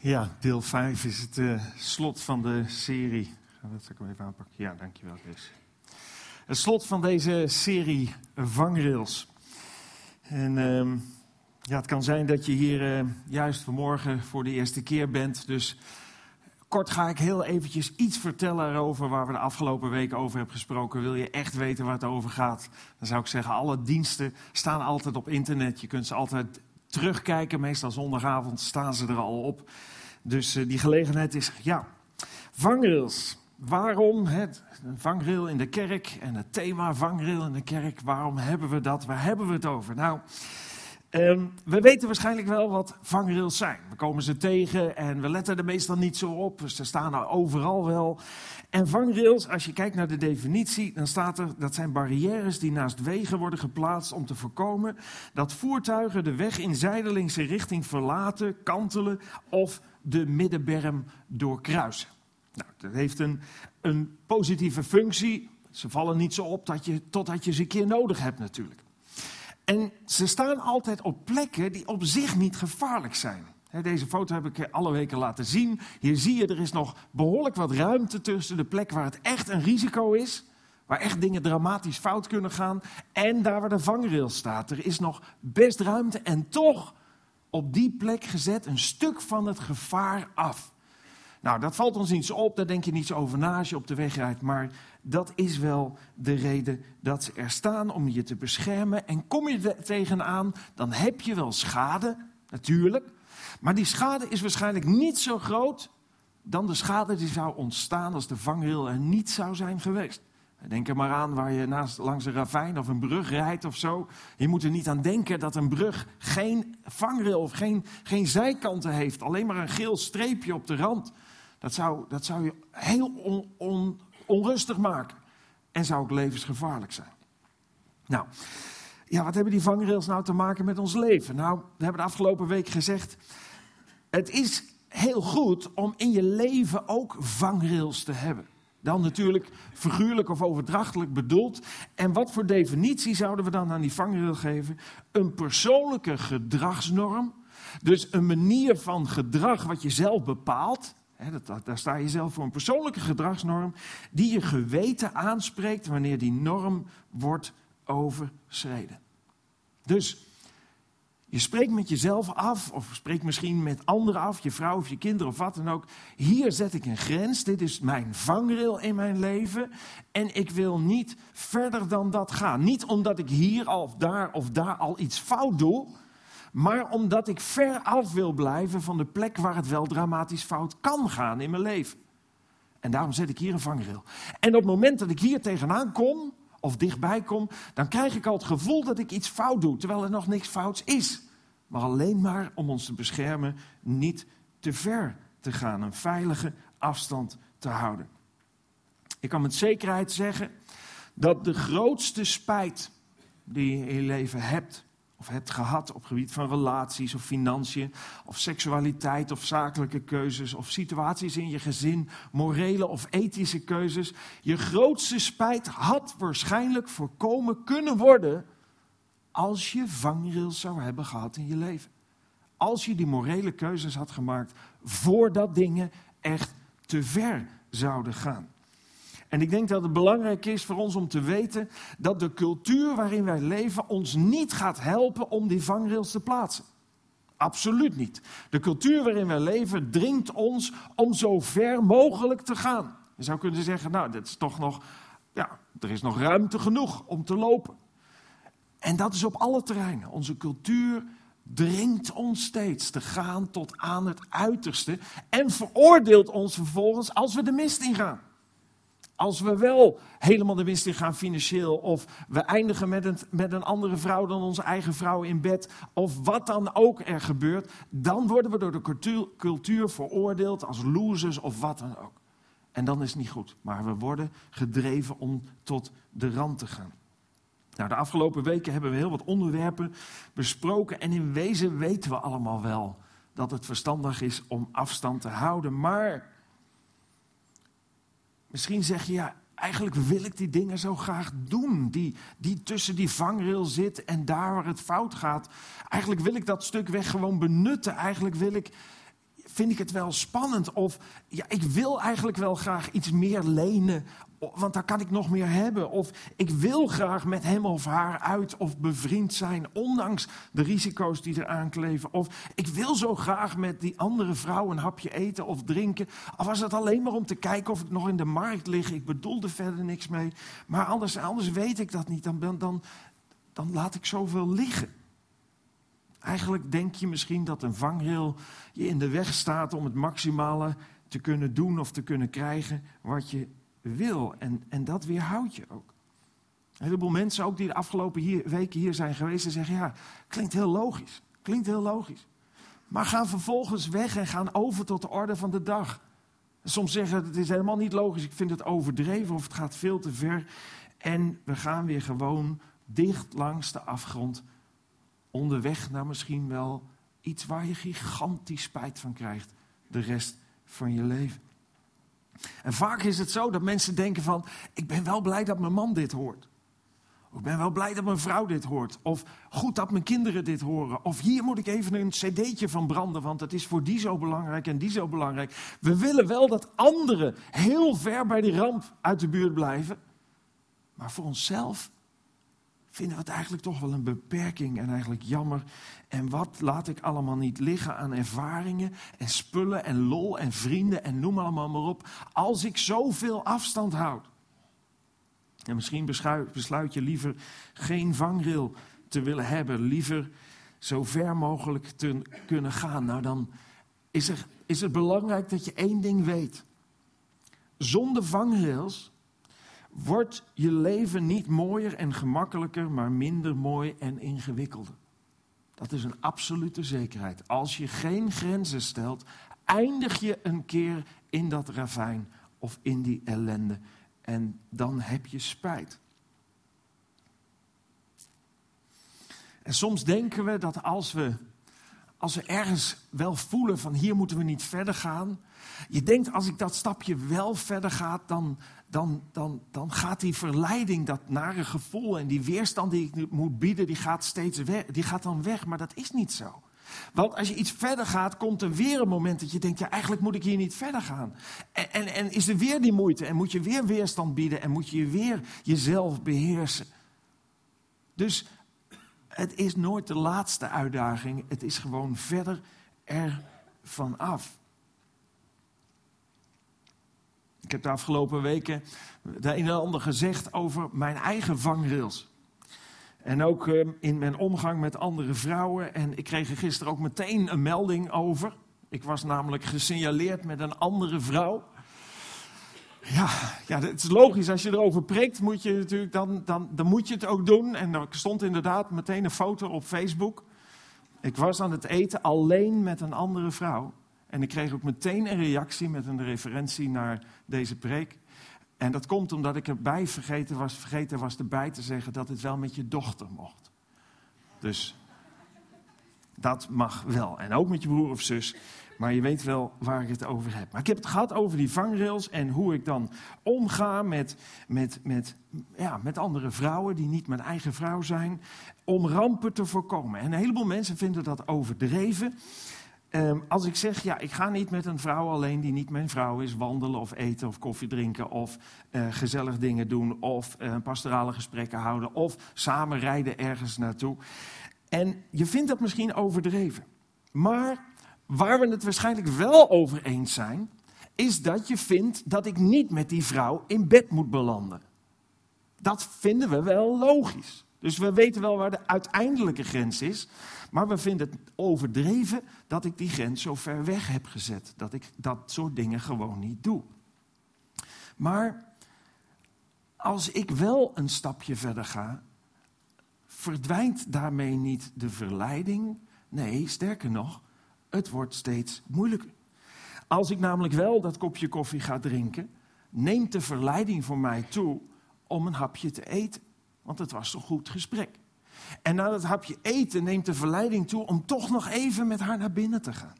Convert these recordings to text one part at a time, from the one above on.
Ja, deel 5 is het uh, slot van de serie. Dat zal ik even aanpakken. Ja, dankjewel Chris. Het slot van deze serie vangrails. En uh, ja, het kan zijn dat je hier uh, juist vanmorgen voor de eerste keer bent. Dus kort ga ik heel eventjes iets vertellen over waar we de afgelopen week over hebben gesproken. Wil je echt weten waar het over gaat? Dan zou ik zeggen, alle diensten staan altijd op internet. Je kunt ze altijd terugkijken. Meestal zondagavond staan ze er al op. Dus uh, die gelegenheid is, ja, vangrails. Waarom het vangrail in de kerk en het thema vangrail in de kerk, waarom hebben we dat? Waar hebben we het over? Nou, um, we weten waarschijnlijk wel wat vangrails zijn. We komen ze tegen en we letten er meestal niet zo op. Ze staan er overal wel. En vangrails, als je kijkt naar de definitie, dan staat er dat zijn barrières die naast wegen worden geplaatst om te voorkomen dat voertuigen de weg in zijdelingse richting verlaten, kantelen of de middenberm doorkruisen. Nou, dat heeft een, een positieve functie. Ze vallen niet zo op dat je, totdat je ze een keer nodig hebt natuurlijk. En ze staan altijd op plekken die op zich niet gevaarlijk zijn. Deze foto heb ik alle weken laten zien. Hier zie je, er is nog behoorlijk wat ruimte tussen de plek waar het echt een risico is. Waar echt dingen dramatisch fout kunnen gaan. En daar waar de vangrail staat. Er is nog best ruimte en toch op die plek gezet een stuk van het gevaar af. Nou, dat valt ons niet zo op, daar denk je niet zo over na als je op de weg rijdt. Maar dat is wel de reden dat ze er staan om je te beschermen. En kom je er tegenaan, dan heb je wel schade, natuurlijk. Maar die schade is waarschijnlijk niet zo groot dan de schade die zou ontstaan als de vangrail er niet zou zijn geweest. Denk er maar aan waar je naast, langs een ravijn of een brug rijdt of zo. Je moet er niet aan denken dat een brug geen vangrail of geen, geen zijkanten heeft. Alleen maar een geel streepje op de rand. Dat zou, dat zou je heel on, on, onrustig maken. En zou ook levensgevaarlijk zijn. Nou, ja, wat hebben die vangrails nou te maken met ons leven? Nou, we hebben de afgelopen week gezegd. Het is heel goed om in je leven ook vangrails te hebben. Dan natuurlijk figuurlijk of overdrachtelijk bedoeld. En wat voor definitie zouden we dan aan die vangrail geven? Een persoonlijke gedragsnorm. Dus een manier van gedrag wat je zelf bepaalt. Dat, daar sta je zelf voor een persoonlijke gedragsnorm. Die je geweten aanspreekt wanneer die norm wordt overschreden. Dus je spreekt met jezelf af, of spreekt misschien met anderen af, je vrouw of je kinderen of wat dan ook. Hier zet ik een grens, dit is mijn vangrail in mijn leven. En ik wil niet verder dan dat gaan. Niet omdat ik hier of daar of daar al iets fout doe, maar omdat ik ver af wil blijven van de plek waar het wel dramatisch fout kan gaan in mijn leven. En daarom zet ik hier een vangrail. En op het moment dat ik hier tegenaan kom, of dichtbij kom, dan krijg ik al het gevoel dat ik iets fout doe, terwijl er nog niks fouts is. Maar alleen maar om ons te beschermen, niet te ver te gaan, een veilige afstand te houden. Ik kan met zekerheid zeggen dat de grootste spijt die je in je leven hebt, of hebt gehad op gebied van relaties of financiën, of seksualiteit of zakelijke keuzes, of situaties in je gezin, morele of ethische keuzes. Je grootste spijt had waarschijnlijk voorkomen kunnen worden als je vangrails zou hebben gehad in je leven. Als je die morele keuzes had gemaakt voordat dingen echt te ver zouden gaan. En ik denk dat het belangrijk is voor ons om te weten dat de cultuur waarin wij leven ons niet gaat helpen om die vangrails te plaatsen. Absoluut niet. De cultuur waarin wij leven dringt ons om zo ver mogelijk te gaan. Je zou kunnen zeggen, nou, dat is toch nog, ja, er is nog ruimte genoeg om te lopen. En dat is op alle terreinen. Onze cultuur dringt ons steeds te gaan tot aan het uiterste en veroordeelt ons vervolgens als we de mist ingaan. Als we wel helemaal de mist in gaan financieel, of we eindigen met een, met een andere vrouw dan onze eigen vrouw in bed, of wat dan ook er gebeurt, dan worden we door de cultuur, veroordeeld als losers of wat dan ook. En dan is het niet goed, maar we worden gedreven om tot de rand te gaan. Nou, de afgelopen weken hebben we heel wat onderwerpen besproken en in wezen weten we allemaal wel dat het verstandig is om afstand te houden, maar Misschien zeg je, ja, eigenlijk wil ik die dingen zo graag doen. Die, die tussen die vangrail zit en daar waar het fout gaat. Eigenlijk wil ik dat stuk weg gewoon benutten. Eigenlijk wil ik vind ik het wel spannend. Of ja, ik wil eigenlijk wel graag iets meer lenen, want daar kan ik nog meer hebben. Of ik wil graag met hem of haar uit of bevriend zijn, ondanks de risico's die eraan kleven. Of ik wil zo graag met die andere vrouw een hapje eten of drinken. Al was het alleen maar om te kijken of ik nog in de markt lig. Ik bedoel er verder niks mee. Maar anders, anders weet ik dat niet. Dan, dan, dan laat ik zoveel liggen. Eigenlijk denk je misschien dat een vangrail je in de weg staat om het maximale te kunnen doen of te kunnen krijgen wat je wil. En, en dat weerhoudt je ook. Een heleboel mensen, ook die de afgelopen hier, weken hier zijn geweest, en zeggen: Ja, klinkt heel logisch. Klinkt heel logisch. Maar gaan vervolgens weg en gaan over tot de orde van de dag. Soms zeggen het is helemaal niet logisch, ik vind het overdreven of het gaat veel te ver. En we gaan weer gewoon dicht langs de afgrond onderweg naar misschien wel iets waar je gigantisch spijt van krijgt de rest van je leven. En vaak is het zo dat mensen denken van, ik ben wel blij dat mijn man dit hoort. Of ik ben wel blij dat mijn vrouw dit hoort. Of goed dat mijn kinderen dit horen. Of hier moet ik even een cd'tje van branden, want het is voor die zo belangrijk en die zo belangrijk. We willen wel dat anderen heel ver bij die ramp uit de buurt blijven. Maar voor onszelf vinden we het eigenlijk toch wel een beperking en eigenlijk jammer. En wat laat ik allemaal niet liggen aan ervaringen en spullen en lol en vrienden en noem allemaal maar op, als ik zoveel afstand houd. En misschien besluit je liever geen vangrail te willen hebben, liever zo ver mogelijk te kunnen gaan. Nou, dan is, er, is het belangrijk dat je één ding weet. Zonder vangrails wordt je leven niet mooier en gemakkelijker, maar minder mooi en ingewikkelder. Dat is een absolute zekerheid. Als je geen grenzen stelt, eindig je een keer in dat ravijn of in die ellende. En dan heb je spijt. En soms denken we dat als we, als we ergens wel voelen van hier moeten we niet verder gaan. Je denkt als ik dat stapje wel verder ga, dan, dan, dan, dan gaat die verleiding, dat nare gevoel en die weerstand die ik moet bieden, die gaat steeds weg. Die gaat dan weg, maar dat is niet zo. Want als je iets verder gaat, komt er weer een moment dat je denkt, ja, eigenlijk moet ik hier niet verder gaan. En, en, en is er weer die moeite en moet je weer weerstand bieden en moet je weer jezelf beheersen. Dus het is nooit de laatste uitdaging, het is gewoon verder ervan af. Ik heb de afgelopen weken de een en ander gezegd over mijn eigen vangrails. En ook ehm, in mijn omgang met andere vrouwen. En ik kreeg er gisteren ook meteen een melding over. Ik was namelijk gesignaleerd met een andere vrouw. Ja, ja, het is logisch. Als je erover preekt, moet je natuurlijk dan, dan, dan moet je het ook doen. En er stond inderdaad meteen een foto op Facebook. Ik was aan het eten alleen met een andere vrouw. En ik kreeg ook meteen een reactie met een referentie naar deze preek. En dat komt omdat ik erbij vergeten was, vergeten was erbij te zeggen dat het wel met je dochter mocht. Dus dat mag wel. En ook met je broer of zus. Maar je weet wel waar ik het over heb. Maar ik heb het gehad over die vangrails en hoe ik dan omga met, met, met, ja, met andere vrouwen die niet mijn eigen vrouw zijn. Om rampen te voorkomen. En een heleboel mensen vinden dat overdreven. Um, als ik zeg, ja, ik ga niet met een vrouw alleen die niet mijn vrouw is, wandelen of eten of koffie drinken of uh, gezellig dingen doen of uh, pastorale gesprekken houden of samen rijden ergens naartoe. En je vindt dat misschien overdreven. Maar waar we het waarschijnlijk wel over eens zijn, is dat je vindt dat ik niet met die vrouw in bed moet belanden. Dat vinden we wel logisch. Dus we weten wel waar de uiteindelijke grens is. Maar we vinden het overdreven dat ik die grens zo ver weg heb gezet. Dat ik dat soort dingen gewoon niet doe. Maar als ik wel een stapje verder ga, verdwijnt daarmee niet de verleiding. Nee, sterker nog, het wordt steeds moeilijker. Als ik namelijk wel dat kopje koffie ga drinken, neemt de verleiding voor mij toe om een hapje te eten. Want het was een goed gesprek. En na dat hapje eten neemt de verleiding toe om toch nog even met haar naar binnen te gaan.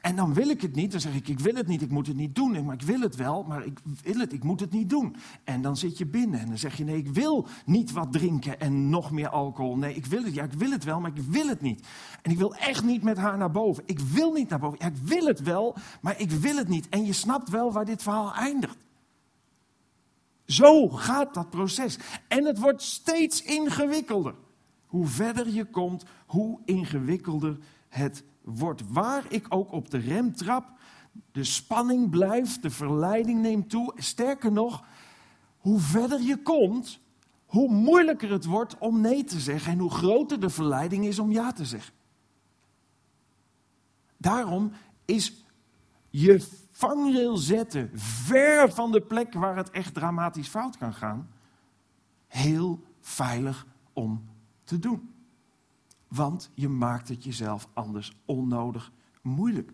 En dan wil ik het niet. Dan zeg ik, ik wil het niet, ik moet het niet doen. Maar ik wil het wel, maar ik wil het, ik moet het niet doen. En dan zit je binnen en dan zeg je, nee, ik wil niet wat drinken en nog meer alcohol. Nee, ik wil het, ja, ik wil het wel, maar ik wil het niet. En ik wil echt niet met haar naar boven. Ik wil niet naar boven. Ja, ik wil het wel, maar ik wil het niet. En je snapt wel waar dit verhaal eindigt. Zo gaat dat proces. En het wordt steeds ingewikkelder. Hoe verder je komt, hoe ingewikkelder het wordt. Waar ik ook op de rem trap, de spanning blijft, de verleiding neemt toe. Sterker nog, hoe verder je komt, hoe moeilijker het wordt om nee te zeggen en hoe groter de verleiding is om ja te zeggen. Daarom is je vangrail zetten ver van de plek waar het echt dramatisch fout kan gaan, heel veilig om te doen. Want je maakt het jezelf anders onnodig moeilijk.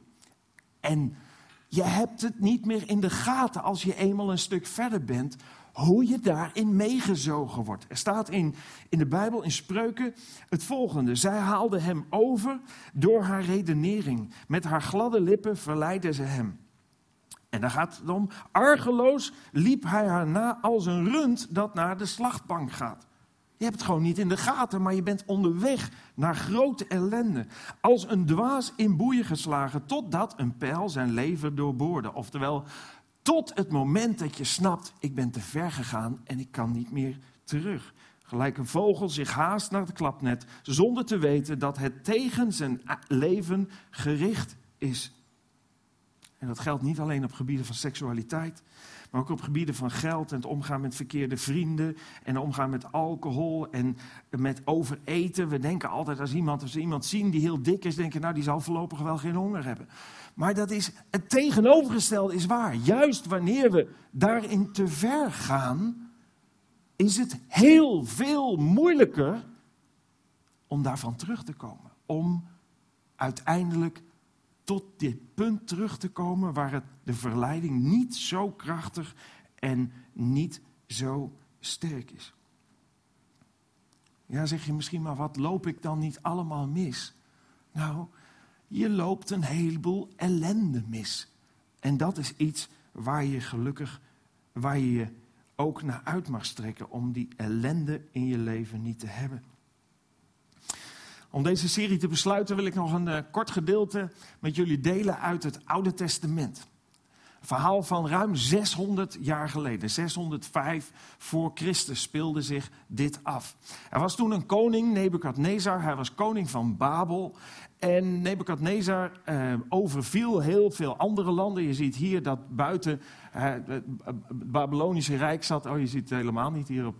En je hebt het niet meer in de gaten als je eenmaal een stuk verder bent, hoe je daarin meegezogen wordt. Er staat in, in de Bijbel, in spreuken, het volgende. Zij haalde hem over door haar redenering. Met haar gladde lippen verleidde ze hem. En dan gaat het om, argeloos liep hij haar na als een rund dat naar de slachtbank gaat. Je hebt het gewoon niet in de gaten, maar je bent onderweg naar grote ellende. Als een dwaas in boeien geslagen, totdat een pijl zijn leven doorboorde. Oftewel, tot het moment dat je snapt, ik ben te ver gegaan en ik kan niet meer terug. Gelijk een vogel zich haast naar het klapnet, zonder te weten dat het tegen zijn leven gericht is. En dat geldt niet alleen op gebieden van seksualiteit, maar ook op gebieden van geld en het omgaan met verkeerde vrienden en omgaan met alcohol en met overeten. We denken altijd als iemand, als we iemand zien die heel dik is, denken nou die zal voorlopig wel geen honger hebben. Maar dat is, het tegenovergestelde is waar. Juist wanneer we daarin te ver gaan, is het heel veel moeilijker om daarvan terug te komen. Om uiteindelijk tot dit punt terug te komen waar het, de verleiding niet zo krachtig en niet zo sterk is. Ja, zeg je misschien, maar wat loop ik dan niet allemaal mis? Nou, je loopt een heleboel ellende mis. En dat is iets waar je gelukkig, waar je je ook naar uit mag strekken om die ellende in je leven niet te hebben. Om deze serie te besluiten wil ik nog een uh, kort gedeelte met jullie delen uit het Oude Testament. Een verhaal van ruim 600 jaar geleden, 605 voor Christus speelde zich dit af. Er was toen een koning, Nebukadnezar, hij was koning van Babel. En Nebukadnezar eh, overviel heel veel andere landen. Je ziet hier dat buiten uh, het Babylonische Rijk zat. Oh, je ziet het helemaal niet hier op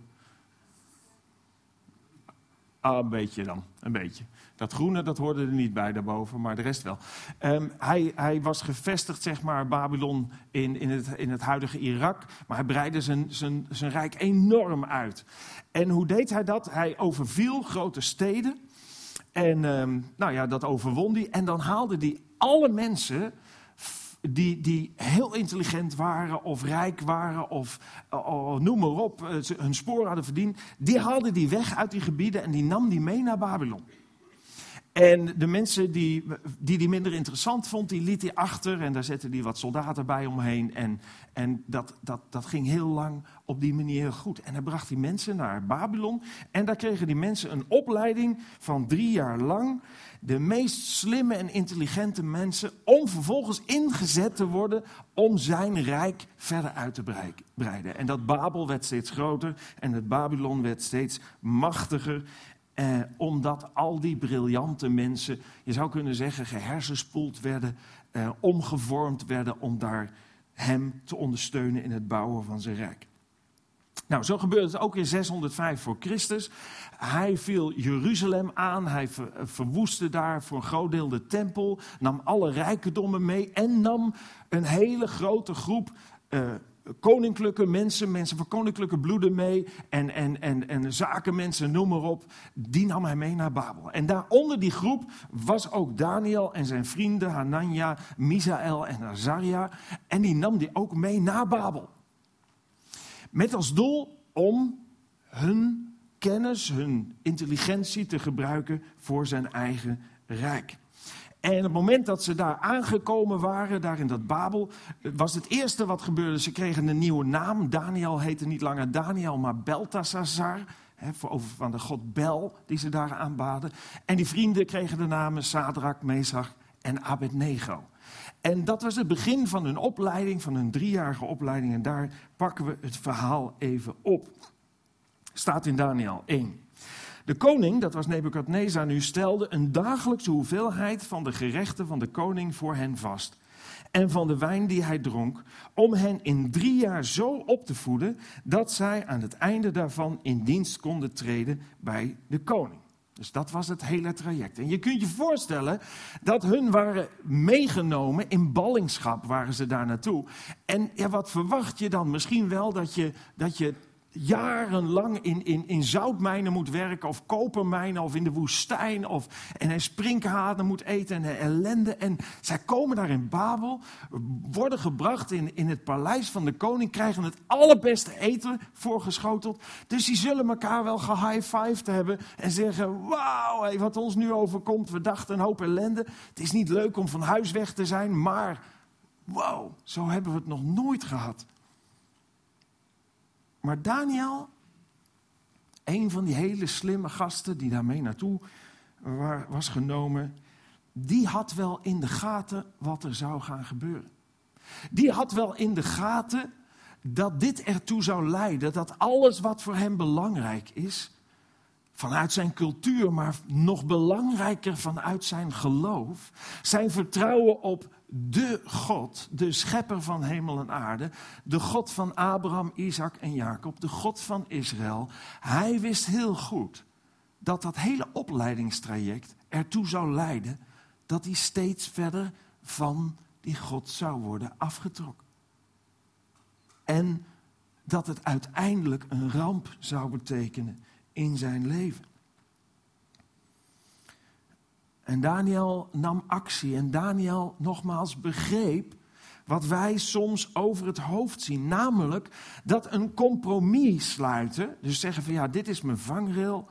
Ah, een beetje dan, een beetje. Dat groene, dat hoorde er niet bij daarboven, maar de rest wel. Ehm, hij, hij, was gevestigd, zeg maar, Babylon in, in, het, in het huidige Irak. Maar hij breidde zijn, zijn, zijn rijk enorm uit. En hoe deed hij dat? Hij overviel grote steden. En um, nou ja, dat overwon hij. En dan haalde hij alle mensen die, die heel intelligent waren of rijk waren of oh, noem maar op, eh, hun spoor hadden verdiend, die haalde die weg uit die gebieden en die nam die mee naar Babylon. En de mensen die, die die minder interessant vond, die liet hij achter en daar zette hij wat soldaten bij omheen. En, en dat, dat, dat ging heel lang op die manier goed. En hij bracht die mensen naar Babylon en daar kregen die mensen een opleiding van drie jaar lang de meest slimme en intelligente mensen om vervolgens ingezet te worden om zijn rijk verder uit te breiden. En dat Babel werd steeds groter en het Babylon werd steeds machtiger. Eh, omdat al die briljante mensen, je zou kunnen zeggen, gehersenspoeld werden, eh, omgevormd werden om daar hem te ondersteunen in het bouwen van zijn rijk. Nou, zo gebeurde het ook in 605 voor Christus. Hij viel Jeruzalem aan, hij verwoestte daar voor een groot deel de tempel, nam alle rijkdommen mee en nam een hele grote groep uh, koninklijke mensen, mensen van koninklijke bloeden mee en, en, en, en zakenmensen, noem maar op. Die nam hij mee naar Babel. En daaronder die groep was ook Daniel en zijn vrienden Hanania, Misaël en Azaria. En die nam die ook mee naar Babel. Met als doel om hun kennis, hun intelligentie te gebruiken voor zijn eigen rijk. En op het moment dat ze daar aangekomen waren, daar in dat Babel, was het eerste wat gebeurde. Ze kregen een nieuwe naam. Daniel heette niet langer Daniel, maar Beltasazar. Over van de god Bel, die ze daar aanbaden. En die vrienden kregen de namen Sadrak, Mesach en Abednego. En dat was het begin van hun opleiding, van hun driejarige opleiding. En daar pakken we het verhaal even op. Staat in Daniel 1. De koning, dat was Nebukadnezar nu, stelde een dagelijkse hoeveelheid van de gerechten van de koning voor hen vast. En van de wijn die hij dronk, om hen in drie jaar zo op te voeden dat zij aan het einde daarvan in dienst konden treden bij de koning. Dus dat was het hele traject. En je kunt je voorstellen dat hun waren meegenomen in ballingschap, waren ze daar naartoe. En ja, wat verwacht je dan? Misschien wel dat je, dat je jarenlang in, in, in zoutmijnen moet werken, of kopermijnen, of in de woestijn, of, en hij sprinkhanen moet eten en ellende. En zij komen daar in Babel, worden gebracht in, in het paleis van de koning, krijgen het allerbeste eten voorgeschoteld. Dus die zullen elkaar wel gehighfived hebben en zeggen, wauw, hey, wat ons nu overkomt, we dachten een hoop ellende. Het is niet leuk om van huis weg te zijn, maar wauw, zo hebben we het nog nooit gehad. Maar Daniel, een van die hele slimme gasten die daarmee naartoe was genomen, die had wel in de gaten wat er zou gaan gebeuren. Die had wel in de gaten dat dit ertoe zou leiden, dat alles wat voor hem belangrijk is, vanuit zijn cultuur, maar nog belangrijker vanuit zijn geloof, zijn vertrouwen op de God, de schepper van hemel en aarde, de God van Abraham, Isaac en Jacob, de God van Israël, hij wist heel goed dat dat hele opleidingstraject ertoe zou leiden dat hij steeds verder van die God zou worden afgetrokken. En dat het uiteindelijk een ramp zou betekenen in zijn leven. En Daniel nam actie en Daniel nogmaals begreep wat wij soms over het hoofd zien. Namelijk dat een compromis sluiten, dus zeggen van ja, dit is mijn vangrail.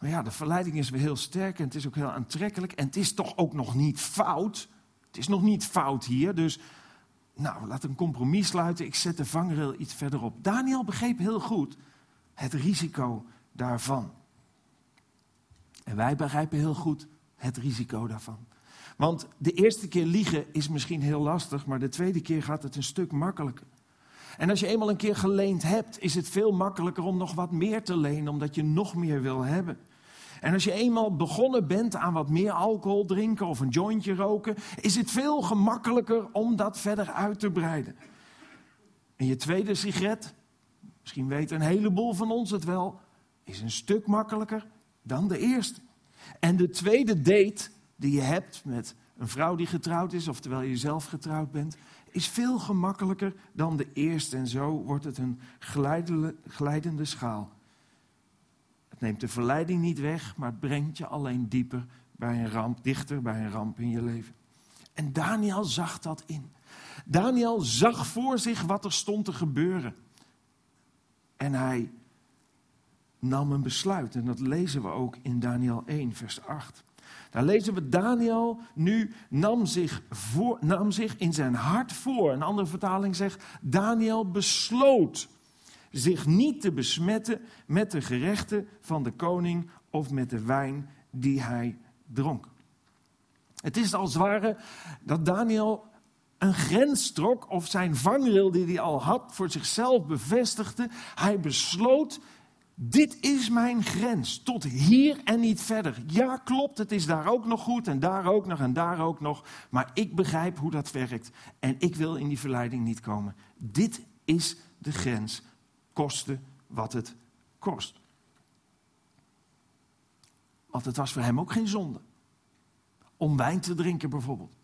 Maar ja, de verleiding is weer heel sterk en het is ook heel aantrekkelijk. En het is toch ook nog niet fout. Het is nog niet fout hier, dus nou, laat een compromis sluiten. Ik zet de vangrail iets verderop. Daniel begreep heel goed het risico daarvan. En wij begrijpen heel goed het risico daarvan. Want de eerste keer liegen is misschien heel lastig, maar de tweede keer gaat het een stuk makkelijker. En als je eenmaal een keer geleend hebt, is het veel makkelijker om nog wat meer te lenen, omdat je nog meer wil hebben. En als je eenmaal begonnen bent aan wat meer alcohol drinken of een jointje roken, is het veel gemakkelijker om dat verder uit te breiden. En je tweede sigaret, misschien weten een heleboel van ons het wel, is een stuk makkelijker dan de eerste. En de tweede date die je hebt met een vrouw die getrouwd is, of terwijl je zelf getrouwd bent, is veel gemakkelijker dan de eerste. En zo wordt het een glijdende schaal. Het neemt de verleiding niet weg, maar het brengt je alleen dieper bij een ramp, dichter bij een ramp in je leven. En Daniel zag dat in. Daniel zag voor zich wat er stond te gebeuren. En hij nam een besluit. En dat lezen we ook in Daniel 1, vers 8. Daar lezen we Daniel nu nam zich, voor, nam zich in zijn hart voor. Een andere vertaling zegt, Daniel besloot zich niet te besmetten met de gerechten van de koning of met de wijn die hij dronk. Het is als het ware dat Daniel een grens trok of zijn vangrail die hij al had voor zichzelf bevestigde. Hij besloot dit is mijn grens, tot hier en niet verder. Ja, klopt, het is daar ook nog goed en daar ook nog en daar ook nog. Maar ik begrijp hoe dat werkt en ik wil in die verleiding niet komen. Dit is de grens, koste wat het kost. Want het was voor hem ook geen zonde. Om wijn te drinken bijvoorbeeld.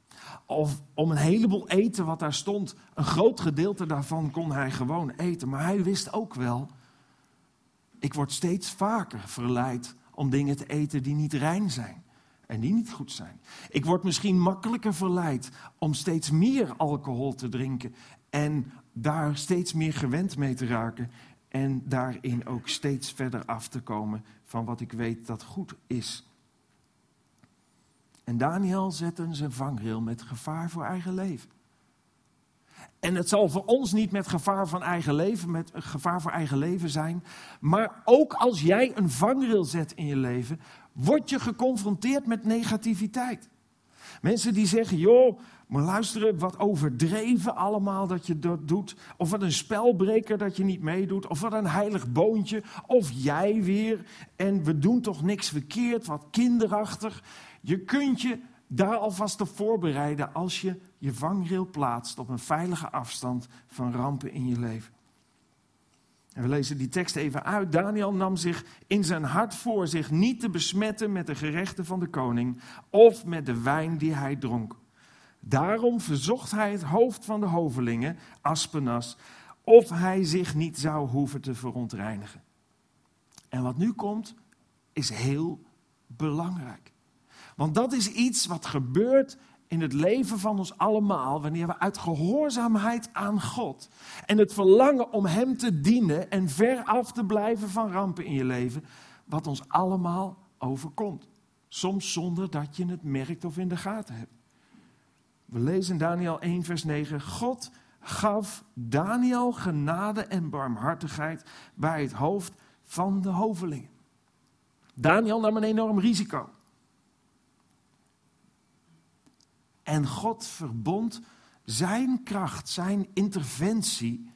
Of om een heleboel eten wat daar stond. Een groot gedeelte daarvan kon hij gewoon eten. Maar hij wist ook wel ik word steeds vaker verleid om dingen te eten die niet rein zijn en die niet goed zijn. Ik word misschien makkelijker verleid om steeds meer alcohol te drinken en daar steeds meer gewend mee te raken en daarin ook steeds verder af te komen van wat ik weet dat goed is. En Daniel zette zijn vangrail met gevaar voor eigen leven. En het zal voor ons niet met gevaar van eigen leven, met gevaar voor eigen leven zijn. Maar ook als jij een vangrail zet in je leven, word je geconfronteerd met negativiteit. Mensen die zeggen, joh, maar luisteren, wat overdreven allemaal dat je dat doet. Of wat een spelbreker dat je niet meedoet. Of wat een heilig boontje. Of jij weer. En we doen toch niks verkeerd, wat kinderachtig. Je kunt je daar alvast op voorbereiden als je je vangrail plaatst op een veilige afstand van rampen in je leven. En we lezen die tekst even uit. Daniel nam zich in zijn hart voor zich niet te besmetten met de gerechten van de koning of met de wijn die hij dronk. Daarom verzocht hij het hoofd van de hovelingen, Aspenas, of hij zich niet zou hoeven te verontreinigen. En wat nu komt, is heel belangrijk. Want dat is iets wat gebeurt in het leven van ons allemaal wanneer we uit gehoorzaamheid aan God en het verlangen om Hem te dienen en ver af te blijven van rampen in je leven, wat ons allemaal overkomt. Soms zonder dat je het merkt of in de gaten hebt. We lezen Daniel 1, vers 9. God gaf Daniel genade en barmhartigheid bij het hoofd van de hovelingen. Daniel nam een enorm risico. En God verbond zijn kracht, zijn interventie.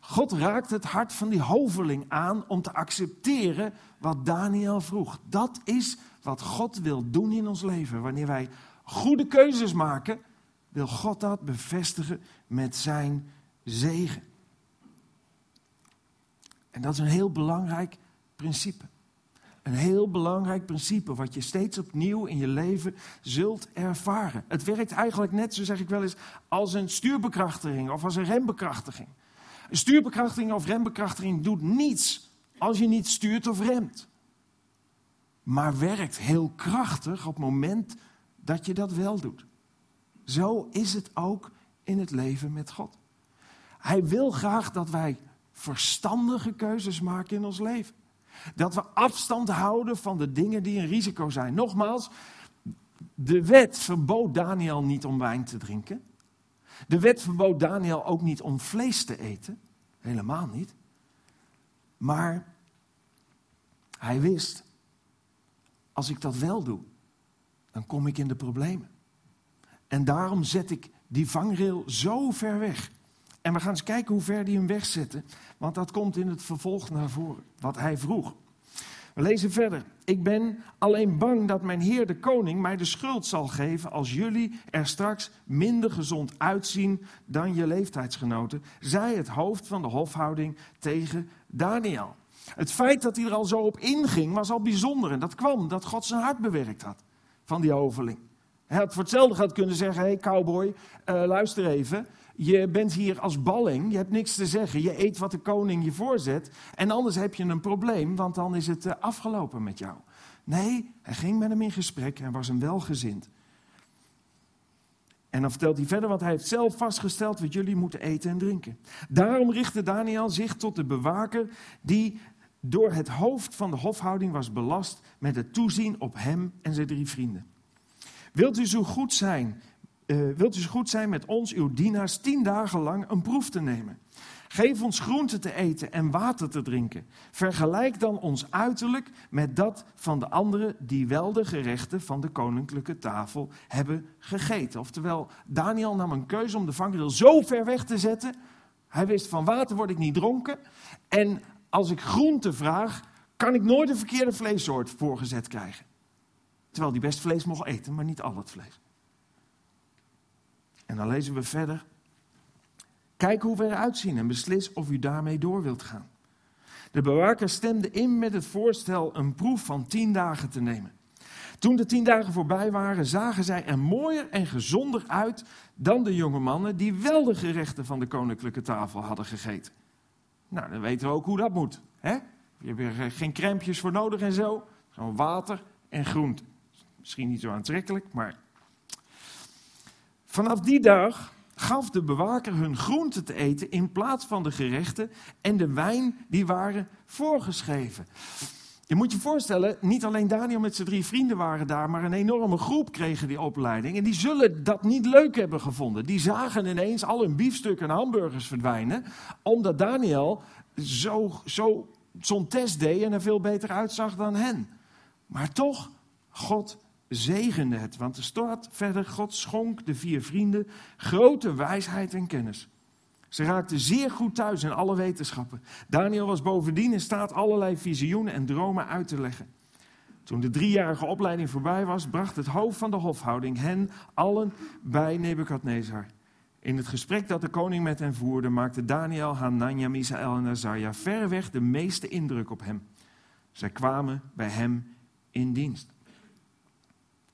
God raakte het hart van die hoveling aan om te accepteren wat Daniel vroeg. Dat is wat God wil doen in ons leven. Wanneer wij goede keuzes maken, wil God dat bevestigen met zijn zegen. En dat is een heel belangrijk principe. Een heel belangrijk principe wat je steeds opnieuw in je leven zult ervaren. Het werkt eigenlijk net, zo zeg ik wel eens, als een stuurbekrachtiging of als een rembekrachtiging. Een stuurbekrachtiging of rembekrachtiging doet niets als je niet stuurt of remt. Maar werkt heel krachtig op het moment dat je dat wel doet. Zo is het ook in het leven met God. Hij wil graag dat wij verstandige keuzes maken in ons leven. Dat we afstand houden van de dingen die een risico zijn. Nogmaals, de wet verbood Daniel niet om wijn te drinken. De wet verbood Daniel ook niet om vlees te eten. Helemaal niet. Maar hij wist, als ik dat wel doe, dan kom ik in de problemen. En daarom zet ik die vangrail zo ver weg. En we gaan eens kijken hoe ver die hem wegzetten. Want dat komt in het vervolg naar voren. Wat hij vroeg. We lezen verder. Ik ben alleen bang dat mijn heer de koning mij de schuld zal geven als jullie er straks minder gezond uitzien dan je leeftijdsgenoten, zei het hoofd van de hofhouding tegen Daniel. Het feit dat hij er al zo op inging was al bijzonder en dat kwam dat God zijn hart bewerkt had van die hoveling. Hij had voor hetzelfde gehad kunnen zeggen: hey cowboy, uh, luister even. Je bent hier als balling, je hebt niks te zeggen. Je eet wat de koning je voorzet. En anders heb je een probleem, want dan is het uh, afgelopen met jou. Nee, hij ging met hem in gesprek en was hem welgezind. En dan vertelt hij verder, want hij heeft zelf vastgesteld wat jullie moeten eten en drinken. Daarom richtte Daniel zich tot de bewaker die door het hoofd van de hofhouding was belast met het toezien op hem en zijn drie vrienden. Wilt u zo goed zijn, uh, wilt u zo goed zijn met ons, uw dienaars, tien dagen lang een proef te nemen? Geef ons groente te eten en water te drinken. Vergelijk dan ons uiterlijk met dat van de anderen die wel de gerechten van de koninklijke tafel hebben gegeten. Oftewel, Daniel nam een keuze om de vangrail zo ver weg te zetten. Hij wist van water word ik niet dronken. En als ik groente vraag, kan ik nooit een verkeerde vleessoort voorgezet krijgen. Terwijl die best vlees mocht eten, maar niet al het vlees. En dan lezen we verder. Kijk hoe we eruit zien en beslis of u daarmee door wilt gaan. De bewaker stemde in met het voorstel een proef van tien dagen te nemen. Toen de tien dagen voorbij waren, zagen zij er mooier en gezonder uit dan de jonge mannen die wel de gerechten van de koninklijke tafel hadden gegeten. Nou, dan weten we ook hoe dat moet. Hè? Je hebt er geen krempjes voor nodig en zo. Gewoon water en groente. Misschien niet zo aantrekkelijk, maar. Vanaf die dag gaf de bewaker hun groenten te eten in plaats van de gerechten en de wijn die waren voorgeschreven. Je moet je voorstellen, niet alleen Daniel met zijn drie vrienden waren daar, maar een enorme groep kregen die opleiding. En die zullen dat niet leuk hebben gevonden. Die zagen ineens al hun biefstukken en hamburgers verdwijnen, omdat Daniel zo, zo, zo'n test deed en er veel beter uitzag dan hen. Maar toch, God zegende het, want er staat verder, God schonk de vier vrienden grote wijsheid en kennis. Ze raakten zeer goed thuis in alle wetenschappen. Daniel was bovendien in staat allerlei visioenen en dromen uit te leggen. Toen de driejarige opleiding voorbij was, bracht het hoofd van de hofhouding hen allen bij Nebukadnezar. In het gesprek dat de koning met hen voerde, maakte Daniel, Hanania, Misaël en Azaria verreweg de meeste indruk op hem. Zij kwamen bij hem in dienst.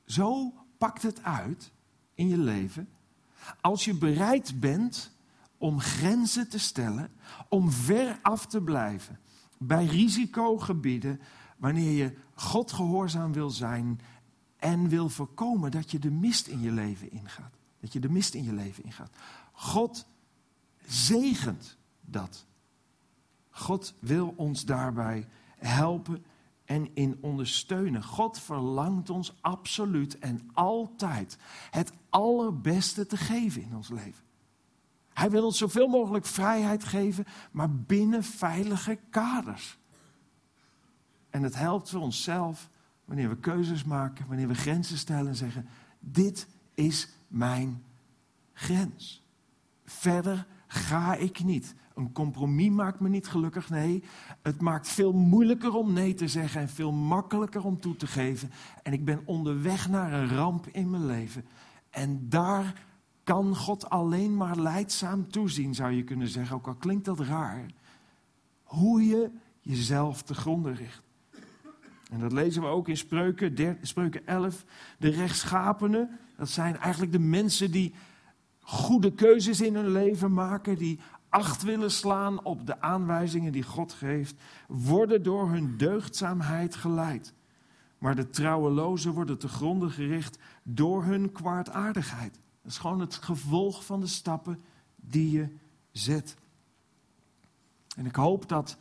Zo pakt het uit in je leven als je bereid bent om grenzen te stellen, om ver af te blijven bij risicogebieden, wanneer je God gehoorzaam wil zijn en wil voorkomen dat je de mist in je leven ingaat. Dat je de mist in je leven ingaat. God zegent dat. God wil ons daarbij helpen en in ondersteunen. God verlangt ons absoluut en altijd het allerbeste te geven in ons leven. Hij wil ons zoveel mogelijk vrijheid geven, maar binnen veilige kaders. En het helpt voor onszelf wanneer we keuzes maken, wanneer we grenzen stellen en zeggen: Dit is mijn grens. Verder ga ik niet. Een compromis maakt me niet gelukkig. Nee, het maakt veel moeilijker om nee te zeggen en veel makkelijker om toe te geven. En ik ben onderweg naar een ramp in mijn leven. En daar kan God alleen maar leidzaam toezien, zou je kunnen zeggen, ook al klinkt dat raar. Hoe je jezelf te gronden richt. En dat lezen we ook in Spreuken, Spreuken 11. De rechtschapenen, dat zijn eigenlijk de mensen die goede keuzes in hun leven maken, die acht willen slaan op de aanwijzingen die God geeft, worden door hun deugdzaamheid geleid. Maar de trouwelozen worden te gronden gericht door hun kwaadaardigheid. Dat is gewoon het gevolg van de stappen die je zet. En ik hoop dat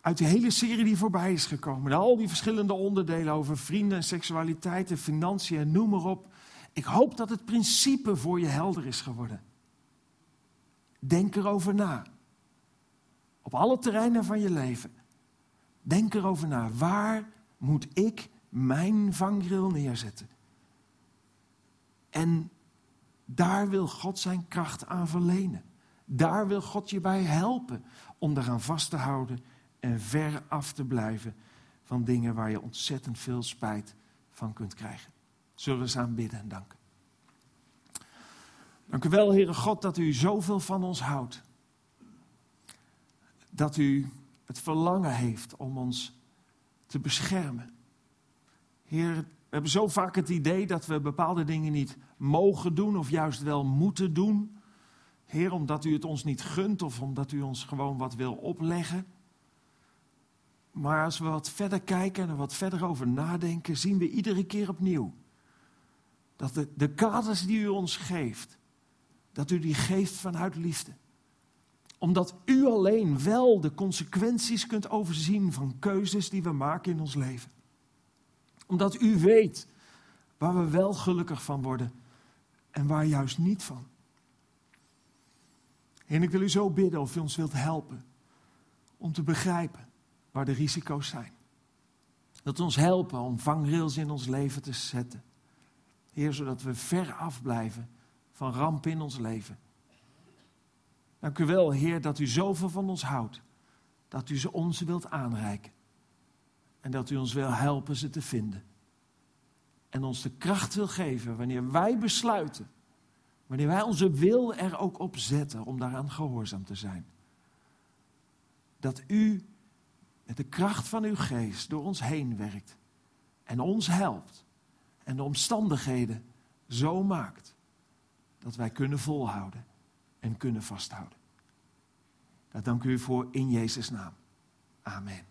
uit die hele serie die voorbij is gekomen, al die verschillende onderdelen over vrienden en seksualiteit en financiën en noem maar op, ik hoop dat het principe voor je helder is geworden. Denk erover na. Op alle terreinen van je leven. Denk erover na. Waar moet ik mijn vangrail neerzetten? En daar wil God zijn kracht aan verlenen. Daar wil God je bij helpen om eraan vast te houden en ver af te blijven van dingen waar je ontzettend veel spijt van kunt krijgen. Zullen we eens aanbidden en danken. Dank u wel, Heere God, dat u zoveel van ons houdt. Dat u het verlangen heeft om ons te beschermen. Heer, we hebben zo vaak het idee dat we bepaalde dingen niet mogen doen of juist wel moeten doen. Heer, omdat u het ons niet gunt of omdat u ons gewoon wat wil opleggen. Maar als we wat verder kijken en er wat verder over nadenken, zien we iedere keer opnieuw dat de, de kaders die u ons geeft, dat u die geeft vanuit liefde. Omdat u alleen wel de consequenties kunt overzien van keuzes die we maken in ons leven. Omdat u weet waar we wel gelukkig van worden en waar juist niet van. En ik wil u zo bidden of u ons wilt helpen om te begrijpen waar de risico's zijn. Dat ons helpen om vangrails in ons leven te zetten. Heer, zodat we ver afblijven van rampen in ons leven. Dank u wel, Heer, dat u zoveel van ons houdt. Dat u ze ons wilt aanreiken. En dat u ons wil helpen ze te vinden. En ons de kracht wil geven wanneer wij besluiten. Wanneer wij onze wil er ook op zetten om daaraan gehoorzaam te zijn. Dat u met de kracht van uw geest door ons heen werkt. En ons helpt. En de omstandigheden zo maakt dat wij kunnen volhouden en kunnen vasthouden. Daar dank u voor in Jezus' naam. Amen.